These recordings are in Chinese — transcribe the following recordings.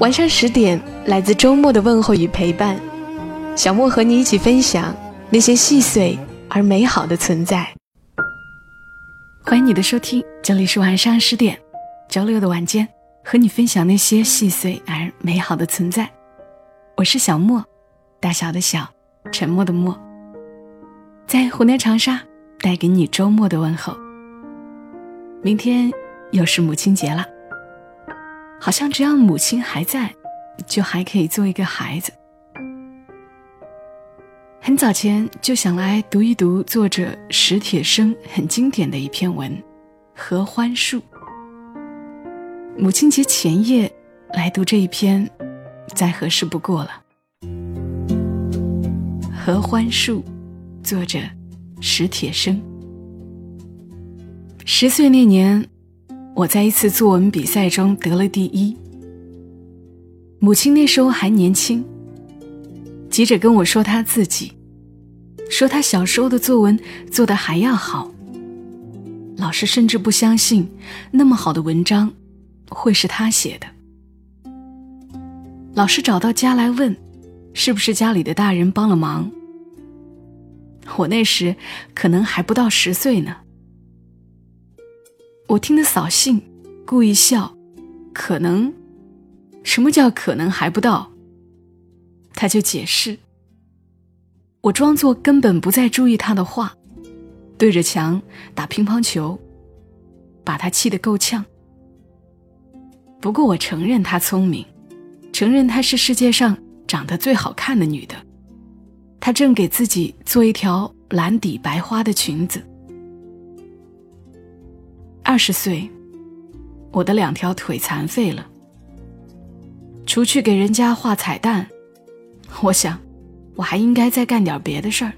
晚上十点，来自周末的问候与陪伴，小莫和你一起分享那些细碎而美好的存在。欢迎你的收听，这里是晚上十点，周六的晚间，和你分享那些细碎而美好的存在。我是小莫，大小的小，沉默的默，在湖南长沙带给你周末的问候。明天又是母亲节了。好像只要母亲还在，就还可以做一个孩子。很早前就想来读一读作者史铁生很经典的一篇文《合欢树》。母亲节前夜来读这一篇，再合适不过了。《合欢树》，作者史铁生。十岁那年。我在一次作文比赛中得了第一。母亲那时候还年轻，急着跟我说她自己，说她小时候的作文做得还要好。老师甚至不相信那么好的文章会是她写的。老师找到家来问，是不是家里的大人帮了忙？我那时可能还不到十岁呢。我听得扫兴，故意笑，可能，什么叫可能还不到？他就解释。我装作根本不再注意他的话，对着墙打乒乓球，把他气得够呛。不过我承认她聪明，承认她是世界上长得最好看的女的。她正给自己做一条蓝底白花的裙子。二十岁，我的两条腿残废了。除去给人家画彩蛋，我想，我还应该再干点别的事儿。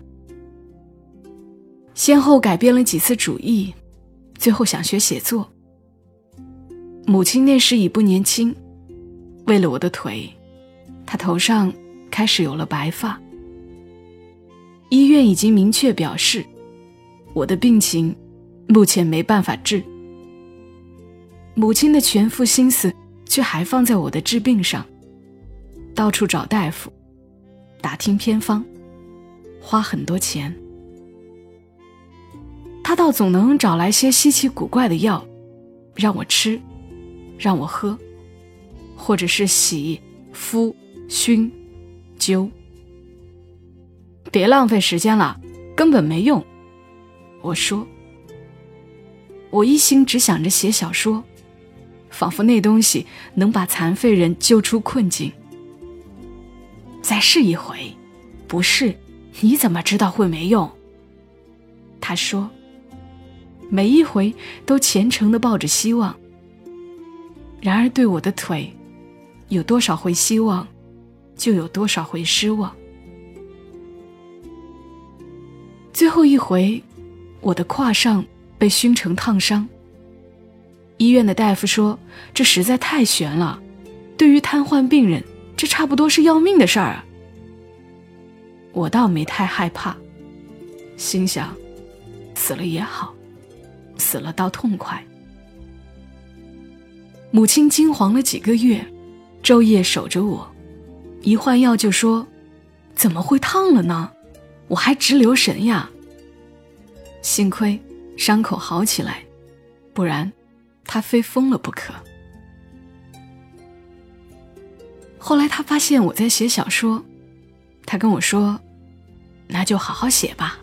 先后改变了几次主意，最后想学写作。母亲那时已不年轻，为了我的腿，她头上开始有了白发。医院已经明确表示，我的病情目前没办法治。母亲的全副心思却还放在我的治病上，到处找大夫，打听偏方，花很多钱。他倒总能找来些稀奇古怪的药，让我吃，让我喝，或者是洗、敷、熏、灸。别浪费时间了，根本没用。我说，我一心只想着写小说。仿佛那东西能把残废人救出困境。再试一回，不是？你怎么知道会没用？他说：“每一回都虔诚的抱着希望。然而对我的腿，有多少回希望，就有多少回失望。最后一回，我的胯上被熏成烫伤。”医院的大夫说：“这实在太悬了，对于瘫痪病人，这差不多是要命的事儿啊。”我倒没太害怕，心想：死了也好，死了倒痛快。母亲惊惶了几个月，昼夜守着我，一换药就说：“怎么会烫了呢？我还直留神呀。”幸亏伤口好起来，不然。他非疯了不可。后来他发现我在写小说，他跟我说：“那就好好写吧。”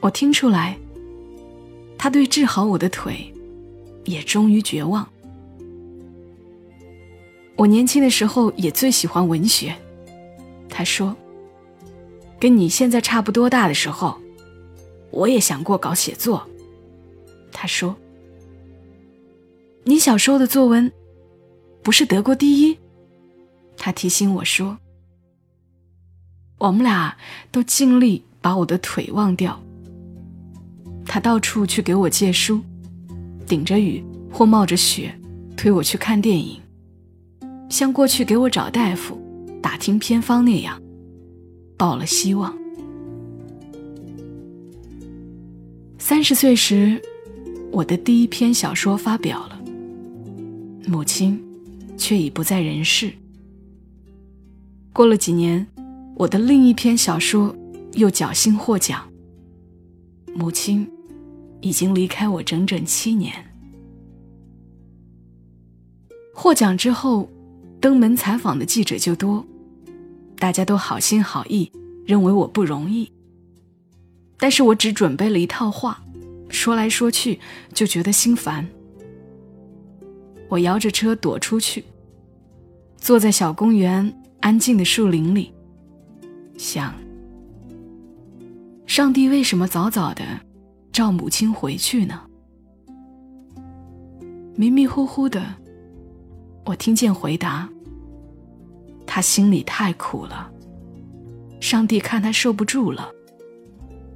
我听出来，他对治好我的腿也终于绝望。我年轻的时候也最喜欢文学，他说：“跟你现在差不多大的时候，我也想过搞写作。”他说。你小时候的作文，不是得过第一？他提醒我说：“我们俩都尽力把我的腿忘掉。”他到处去给我借书，顶着雨或冒着雪，推我去看电影，像过去给我找大夫、打听偏方那样，抱了希望。三十岁时，我的第一篇小说发表了，母亲却已不在人世。过了几年，我的另一篇小说又侥幸获奖。母亲已经离开我整整七年。获奖之后，登门采访的记者就多，大家都好心好意，认为我不容易。但是我只准备了一套话，说来说去就觉得心烦。我摇着车躲出去，坐在小公园。安静的树林里，想：上帝为什么早早的召母亲回去呢？迷迷糊糊的，我听见回答：他心里太苦了，上帝看他受不住了，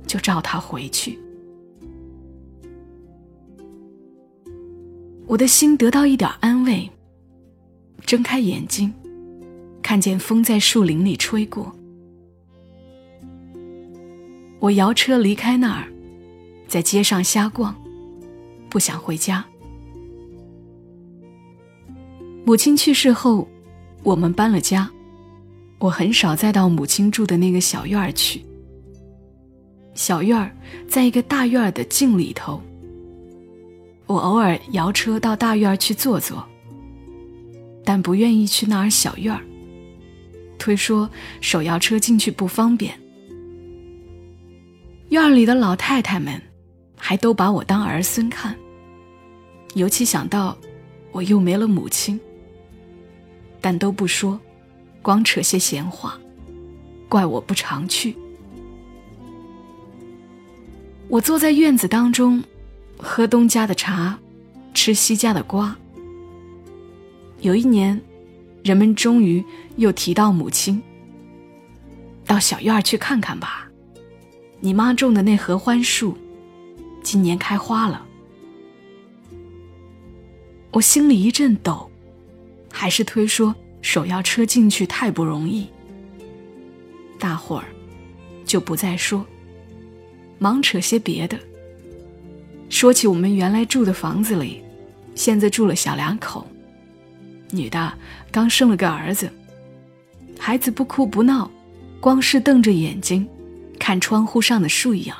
就召他回去。我的心得到一点安慰，睁开眼睛。看见风在树林里吹过，我摇车离开那儿，在街上瞎逛，不想回家。母亲去世后，我们搬了家，我很少再到母亲住的那个小院儿去。小院儿在一个大院儿的镜里头，我偶尔摇车到大院儿去坐坐，但不愿意去那儿小院儿。推说手摇车进去不方便，院里的老太太们还都把我当儿孙看，尤其想到我又没了母亲，但都不说，光扯些闲话，怪我不常去。我坐在院子当中，喝东家的茶，吃西家的瓜。有一年。人们终于又提到母亲。到小院儿去看看吧，你妈种的那合欢树，今年开花了。我心里一阵抖，还是推说手要车进去太不容易。大伙儿就不再说，忙扯些别的。说起我们原来住的房子里，现在住了小两口。女的刚生了个儿子，孩子不哭不闹，光是瞪着眼睛看窗户上的树影。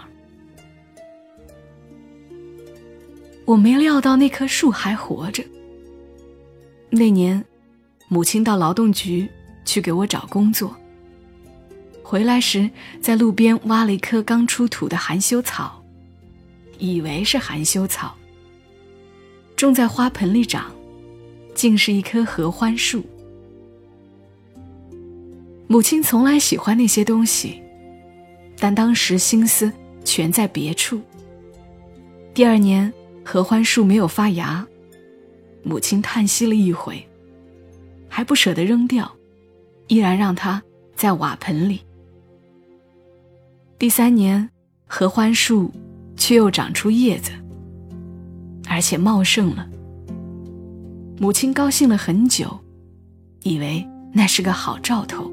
我没料到那棵树还活着。那年，母亲到劳动局去给我找工作，回来时在路边挖了一棵刚出土的含羞草，以为是含羞草，种在花盆里长。竟是一棵合欢树。母亲从来喜欢那些东西，但当时心思全在别处。第二年，合欢树没有发芽，母亲叹息了一回，还不舍得扔掉，依然让它在瓦盆里。第三年，合欢树却又长出叶子，而且茂盛了。母亲高兴了很久，以为那是个好兆头。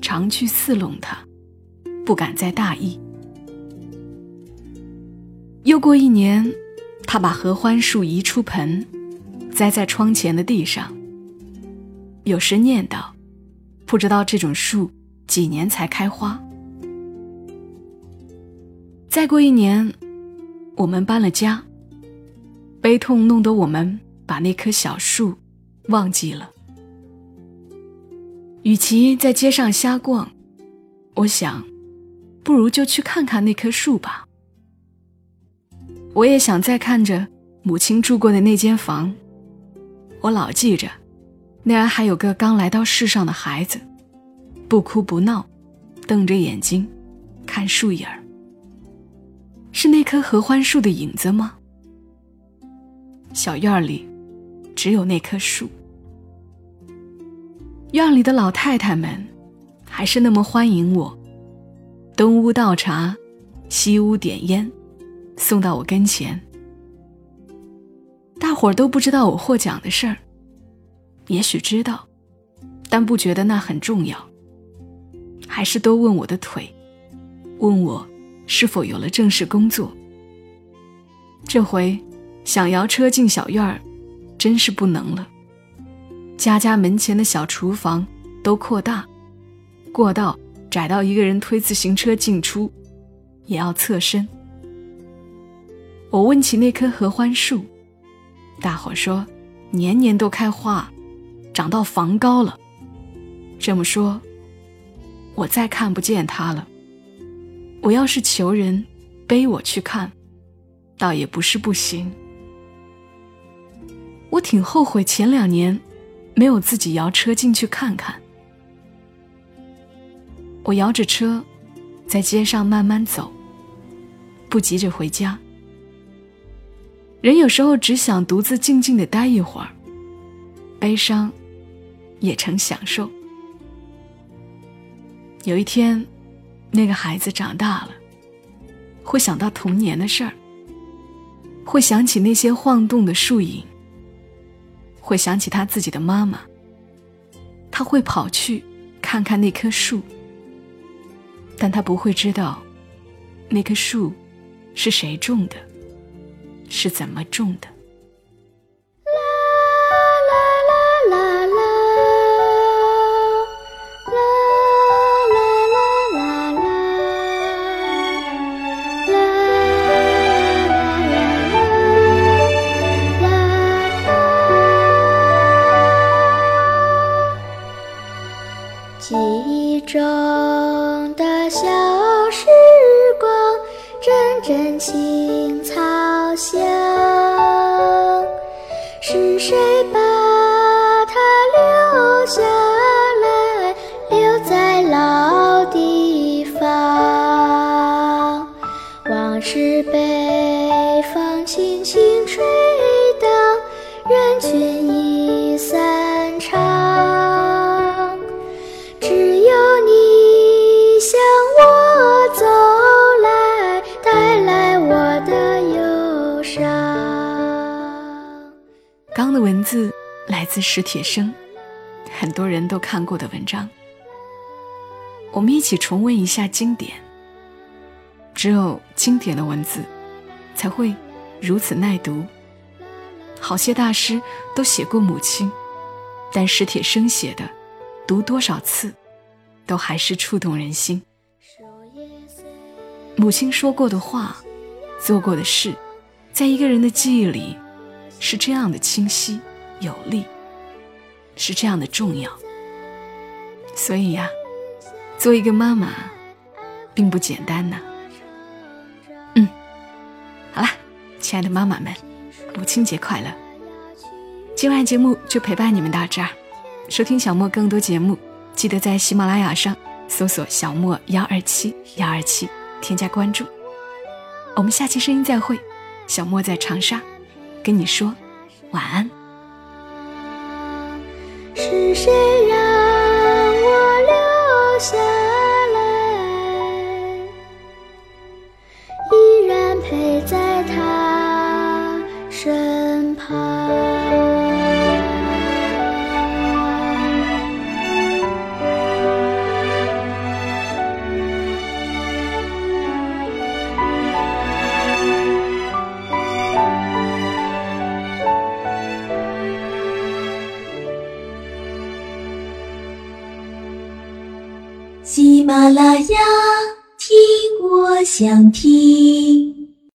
常去伺弄他，不敢再大意。又过一年，他把合欢树移出盆，栽在窗前的地上。有时念叨：“不知道这种树几年才开花。”再过一年，我们搬了家，悲痛弄得我们。把那棵小树忘记了。与其在街上瞎逛，我想，不如就去看看那棵树吧。我也想再看着母亲住过的那间房。我老记着，那儿还有个刚来到世上的孩子，不哭不闹，瞪着眼睛看树影儿。是那棵合欢树的影子吗？小院里。只有那棵树。院里的老太太们还是那么欢迎我，东屋倒茶，西屋点烟，送到我跟前。大伙儿都不知道我获奖的事儿，也许知道，但不觉得那很重要，还是都问我的腿，问我是否有了正式工作。这回想摇车进小院儿，真是不能了。家家门前的小厨房都扩大，过道窄到一个人推自行车进出，也要侧身。我问起那棵合欢树，大伙说年年都开花，长到房高了。这么说，我再看不见它了。我要是求人背我去看，倒也不是不行。我挺后悔前两年。没有自己摇车进去看看。我摇着车，在街上慢慢走，不急着回家。人有时候只想独自静静的待一会儿，悲伤也成享受。有一天，那个孩子长大了，会想到童年的事儿，会想起那些晃动的树影。会想起他自己的妈妈，他会跑去看看那棵树，但他不会知道那棵树是谁种的，是怎么种的。青草香是谁字来自史铁生，很多人都看过的文章。我们一起重温一下经典。只有经典的文字，才会如此耐读。好些大师都写过母亲，但史铁生写的，读多少次，都还是触动人心。母亲说过的话，做过的事，在一个人的记忆里。是这样的清晰有力，是这样的重要。所以呀，做一个妈妈，并不简单呢。嗯，好啦，亲爱的妈妈们，母亲节快乐！今晚节目就陪伴你们到这儿。收听小莫更多节目，记得在喜马拉雅上搜索“小莫幺二七幺二七”，添加关注。我们下期声音再会，小莫在长沙。跟你说晚安。是谁让我留下来，依然陪在他身旁。想听。